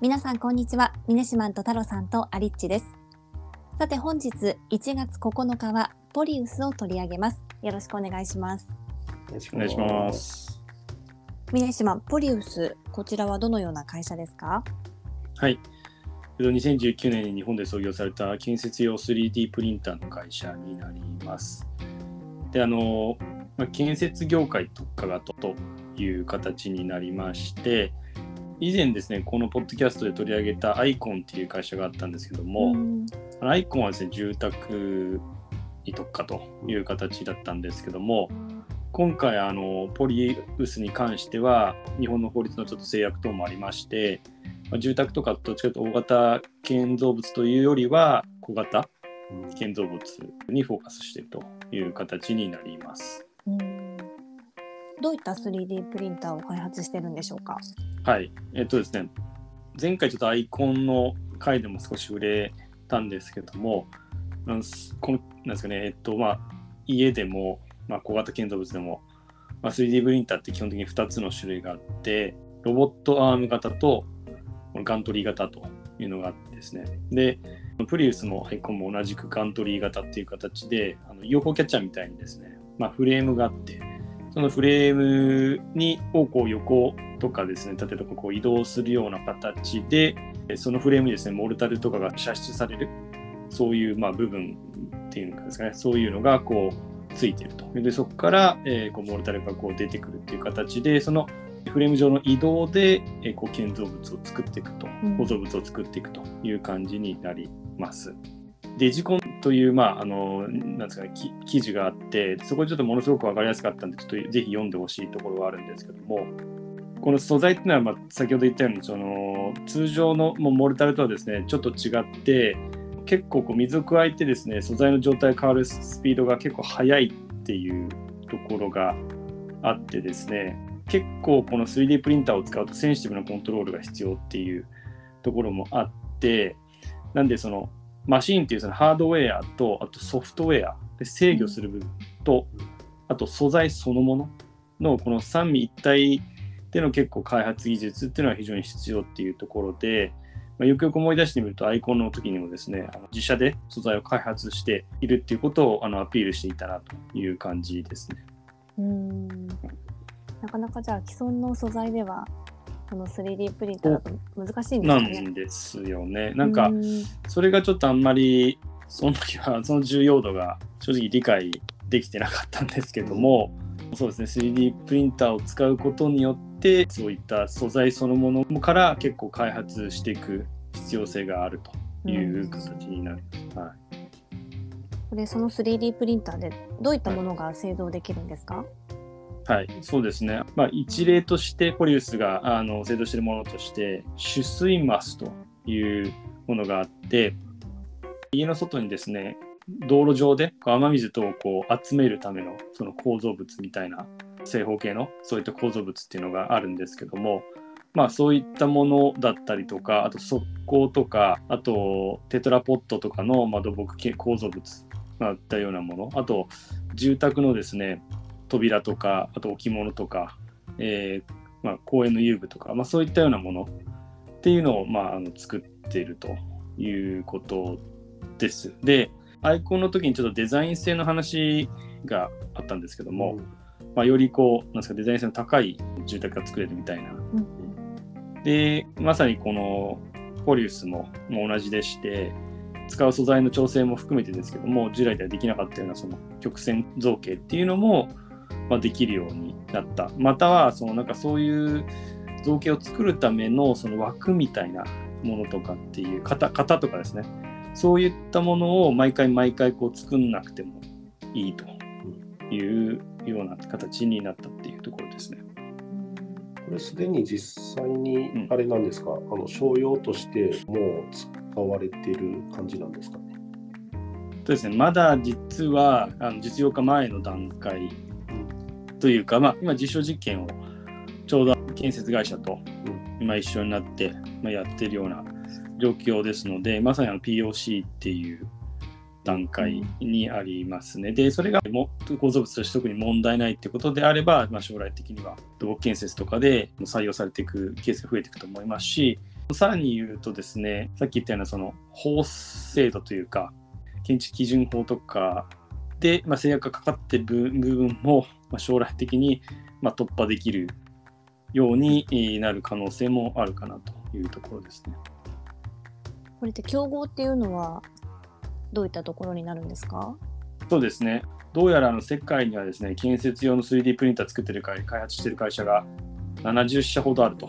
皆さんこんにちは。ミネシマンと太郎さんとアリッチです。さて本日1月9日はポリウスを取り上げます。よろしくお願いします。お願いします。ミネシマンポリウスこちらはどのような会社ですか？はい。2019年に日本で創業された建設用 3D プリンターの会社になります。であの、まあ、建設業界特化型という形になりまして以前ですねこのポッドキャストで取り上げたアイコンっていう会社があったんですけども、アイコンはですね住宅に特化という形だったんですけども今回あのポリウスに関しては日本の法律のちょっと制約等もありまして、まあ、住宅とかどっちかというと大型建造物というよりは小型建造物にフォーカスしているという形になります。どういった 3D プリンターを開発してるんでしょうか？はい、えっとですね、前回ちょっとアイコンの回でも少し触れたんですけどもなん、このなんですかね、えっとまあ、家でも、まあ、小型建造物でも、まあ、3D プリンターって基本的に2つの種類があって、ロボットアーム型とガントリー型というのがあってですね。で、プリウスもアイコンも同じくガントリー型っていう形で、あの UFO キャッチャーみたいにですね、まあ、フレームがあって、そのフレームにをこう横とかですね、例えばこう移動するような形で、そのフレームにですね、モルタルとかが射出される、そういうまあ部分っていうのですかね、そういうのがこうついてると。で、そこから、えー、こうモルタルがこう出てくるっていう形で、そのフレーム上の移動で、えー、こう建造物を作っていくと、構造物を作っていくという感じになります。デジコンという、まあ、あの、なんですかね、記事があって、そこちょっとものすごく分かりやすかったんで、ちょっとぜひ読んでほしいところはあるんですけども、この素材っていうのは、まあ、先ほど言ったように、その、通常のもうモルタルとはですね、ちょっと違って、結構こう水を加えてですね、素材の状態変わるスピードが結構速いっていうところがあってですね、結構この 3D プリンターを使うとセンシティブなコントロールが必要っていうところもあって、なんでそのマシンっていうそのハードウェアと、あとソフトウェアで制御する部分と、あと素材そのもののこの三位一体での結構開発技術っていうのは非常に必要っていうところで、まあ、よくよく思い出してみるとアイコンの時にもですね、あの自社で素材を開発しているっていうことをあのアピールしていたなという感じですね。うんなかなかじゃあ既存の素材ではこの 3D プリンターだと難しいんですかね。なんですよね。なんか、それがちょっとあんまり、その時は その重要度が正直理解できてなかったんですけども、そうですね、3D プリンターを使うことによって、そういった素材そのものから結構開発していく必要性があるという形になる。はい、これその 3D プリンターでどういったものが製造できるんですか、はいはい、そうですね。まあ、一例としてポリウスがあの製造しているものとして、取水マスというものがあって、家の外にですね、道路上で雨水等をこう集めるためのその構造物みたいな正方形のそういった構造物っていうのがあるんですけども、まあそういったものだったりとか、あと側溝とか、あとテトラポットとかの土木系構造物があったようなもの、あと住宅のですね、扉とか、あと置物とか、えー、まあ、公園の遊具とか、まあ、そういったようなものっていうのを、まあ、あの作っているということです。で、アイコンの時にちょっとデザイン性の話があったんですけども、うん、まあ、よりこう、なんですか、デザイン性の高い住宅が作れるみたいな。うん、で、まさにこのポリウスもも同じでして、使う素材の調整も含めてですけども、従来ではできなかったようなその曲線造形っていうのも、まあ、できるようになった。または、そのなんかそういう造形を作るためのその枠みたいなものとかっていう型、型とかですね。そういったものを毎回毎回こう作んなくてもいいというような形になったっていうところですね。これすでに実際にあれなんですか、うん、あの商用としてもう使われてる感じなんですかね？そうですね、まだ実はあの実用化前の段階というか、まあ、今実証実験をちょうど建設会社と今一緒になって、まあ、やってるような状況ですので、まさにあの POC っていう段階にありますね。で、それがも構造物として特に問題ないってことであれば、まあ、将来的には土木建設とかで採用されていくケースが増えていくと思いますし、さらに言うとですね、さっき言ったようなその法制度というか、建築基準法とかで、まあ、制約がかかっている部分も、まあ、将来的にまあ突破できるようになる可能性もあるかなというところですね。これって競合っていうのはどういったところになるんですか？そうですね。どうやらあの世界にはですね、建設用の 3D プリンター作ってる会、開発してる会社が70社ほどあると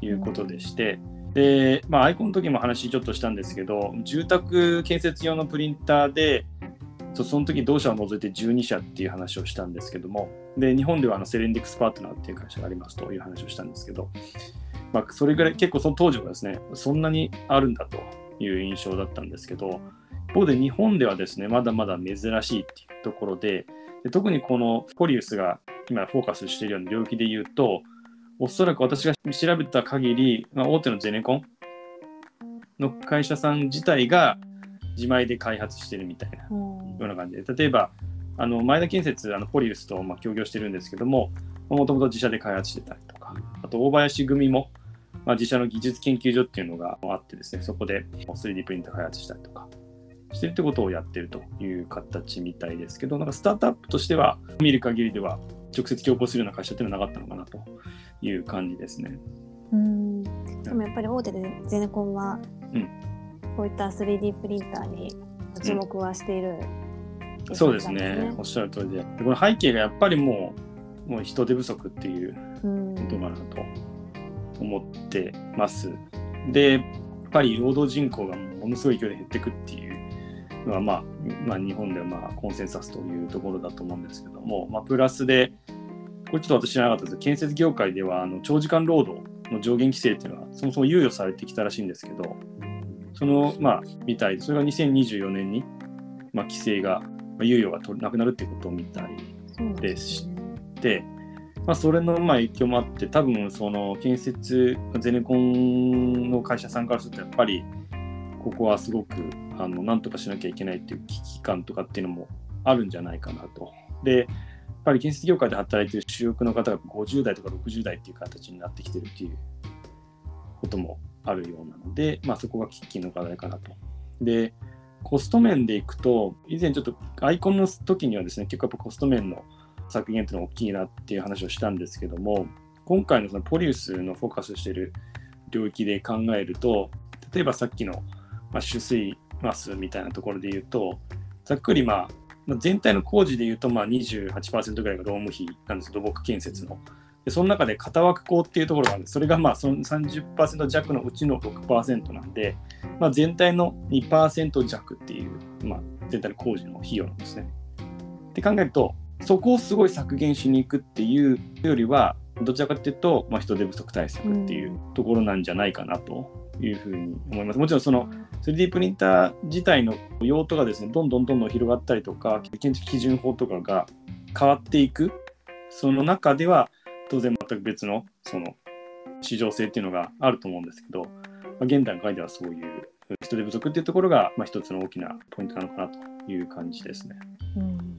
いうことでして、で、まあ、アイコンの時も話ちょっとしたんですけど、住宅建設用のプリンターで、そその時同社を除いて12社っていう話をしたんですけども、で日本ではあのセレンディクスパートナーっていう会社がありますという話をしたんですけど、まあ、それぐらい結構その当時はですね、そんなにあるんだという印象だったんですけど、一方で日本ではですね、まだまだ珍しいっていうところで、で特にこのポリウスが今フォーカスしているような領域で言うと、おそらく私が調べた限り、まあ、大手のゼネコンの会社さん自体が自前で開発してるみたいなような感じで、例えば、あの前田建設、あのポリウスとまあ協業してるんですけども、もともと自社で開発してたりとか、あと大林組も、まあ、自社の技術研究所っていうのがあってですね、そこで 3D プリンター開発したりとかしてるってことをやってるという形みたいですけど、なんかスタートアップとしては見る限りでは直接競合するような会社っていうのはなかったのかなという感じですね。うん。でもやっぱり大手でゼネコンは、こういった 3D プリンターに注目はしている、うん、そうですね。おっしゃる通りで。この背景がやっぱりもうもう人手不足っていうことかなと思ってます。でやっぱり労働人口がものすごい勢いで減っていくっていうのは、まあ、まあ日本ではまあコンセンサスというところだと思うんですけども、まあ、プラスでこれちょっと私知らなかったです建設業界ではあの長時間労働の上限規制っていうのはそもそも猶予されてきたらしいんですけど、その、まあ、みたいで、それが2024年に、まあ、規制が、まあ、猶予がなくなるっていうことみたいでして、まあ、それのまあ影響もあって、多分その建設、ゼネコンの会社さんからすると、やっぱり、ここはすごくあのなんとかしなきゃいけないっていう危機感とかっていうのもあるんじゃないかなと。で、ぱり建設業界で働いている主力の方が50代とか60代っていう形になってきてるっていうこともあるようなので、まあ、そこが喫緊の課題かなと。で、コスト面でいくと、以前ちょっとアイコンの時にはですね、結構やっぱコスト面の削減っていうのは大きいなっていう話をしたんですけども、今回のそのポリウスのフォーカスしてる領域で考えると、例えばさっきの、まあ、取水マスみたいなところで言うと、ざっくりまあ全体の工事でいうとまあ28%ぐらいが労務費なんです土木建設の。でその中で型枠工っていうところがあるんです。それがまあその30%弱のうちの6%なんで、まあ、全体の2%弱っていう、まあ、全体の工事の費用なんですね。って考えると、そこをすごい削減しに行くっていうよりは、どちらかというと、まあ、人手不足対策っていうところなんじゃないかなというふうに思います。もちろんその 3D プリンター自体の用途がですね、どんどんどんどん広がったりとか、建築基準法とかが変わっていく、その中では当然全く別のその市場性っていうのがあると思うんですけど、まあ、現段階ではそういう人手不足っていうところが、まあ、一つの大きなポイントなのかなという感じですね。うん、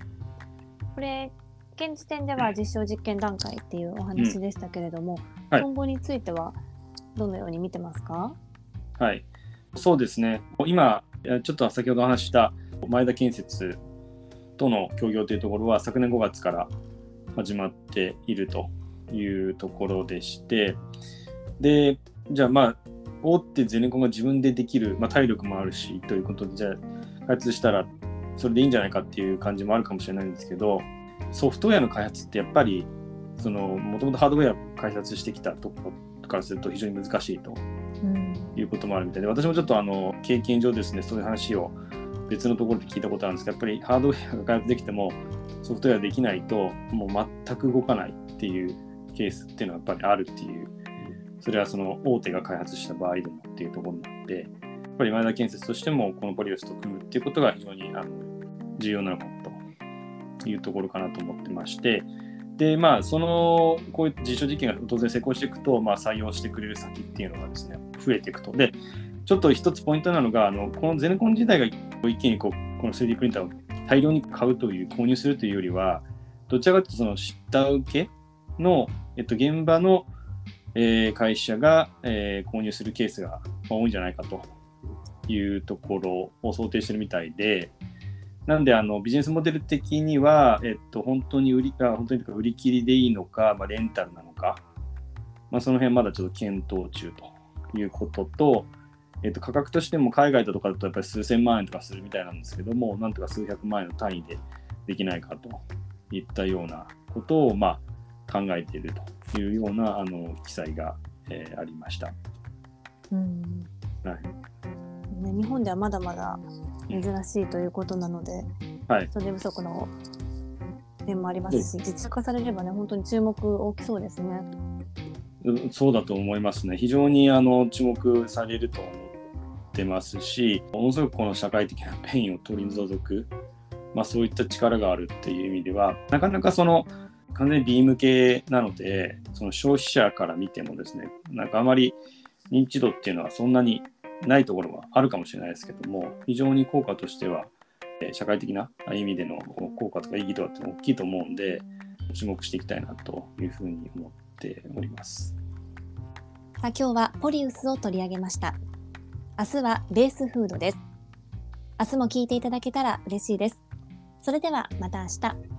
これ現時点では実証実験段階っていうお話でしたけれども、うん。はい、今後についてはどのように見てますか？はい、そうですね。今、ちょっと先ほど話した前田建設との協業というところは昨年5月から始まっているというところでして、で、じゃあまあ、大手ゼネコンが自分でできる、まあ、体力もあるしということで、じゃあ開発したらそれでいいんじゃないかっていう感じもあるかもしれないんですけど、ソフトウェアの開発ってやっぱり、その、もともとハードウェア開発してきたところからすると非常に難しいということもあるみたいで、私もちょっとあの経験上ですね、そういう話を別のところで聞いたことあるんですけど、やっぱりハードウェアが開発できてもソフトウェアできないと、もう全く動かないっていうケースっていうのはやっぱりあるっていう、それはその大手が開発した場合でもっていうところなので、やっぱり前田建設としてもこのポリウスと組むっていうことが非常にあの重要なのかというところかなと思ってまして、で、まあ、その、こういう実証実験が当然成功していくと、まあ、採用してくれる先っていうのがですね、増えていくと。で、ちょっと一つポイントなのが、あのこのゼネコン自体が一気にこうこの 3D プリンターを大量に買うという、購入するというよりは、どちらかというとその下請けの、えっと、現場のえー、会社が、えー、購入するケースが多いんじゃないかというところを想定してるみたいで、なんであのビジネスモデル的には、えっと、本当に売りあ本当に売り切りでいいのか、まあ、レンタルなのか、まあ、その辺まだちょっと検討中ということと、えっと、価格としても海外だとかだとやっぱり数千万円とかするみたいなんですけども、なんとか数百万円の単位でできないかといったようなことを、まあ、考えているというようなあの記載が、えー、ありました。うんはいね、日本ではまだまだ珍しいということなので、はい、人手不足の点もありますし、実用化されればね、本当に注目大きそうですね。そうだと思いますね。非常にあの注目されると思ってますし、ものすごくこの社会的なペインを取り除く、まあ、そういった力があるっていう意味では、なかなかその完全にビーム系なので、その消費者から見てもですね、なんかあまり認知度っていうのはそんなにないところはあるかもしれないですけども、非常に効果としては、え社会的な意味での効果とか意義とかって大きいと思うんで、注目していきたいなというふうに思っております。さあ今日はポリウスを取り上げました。明日はベースフードです。明日も聞いていただけたら嬉しいです。それではまた明日。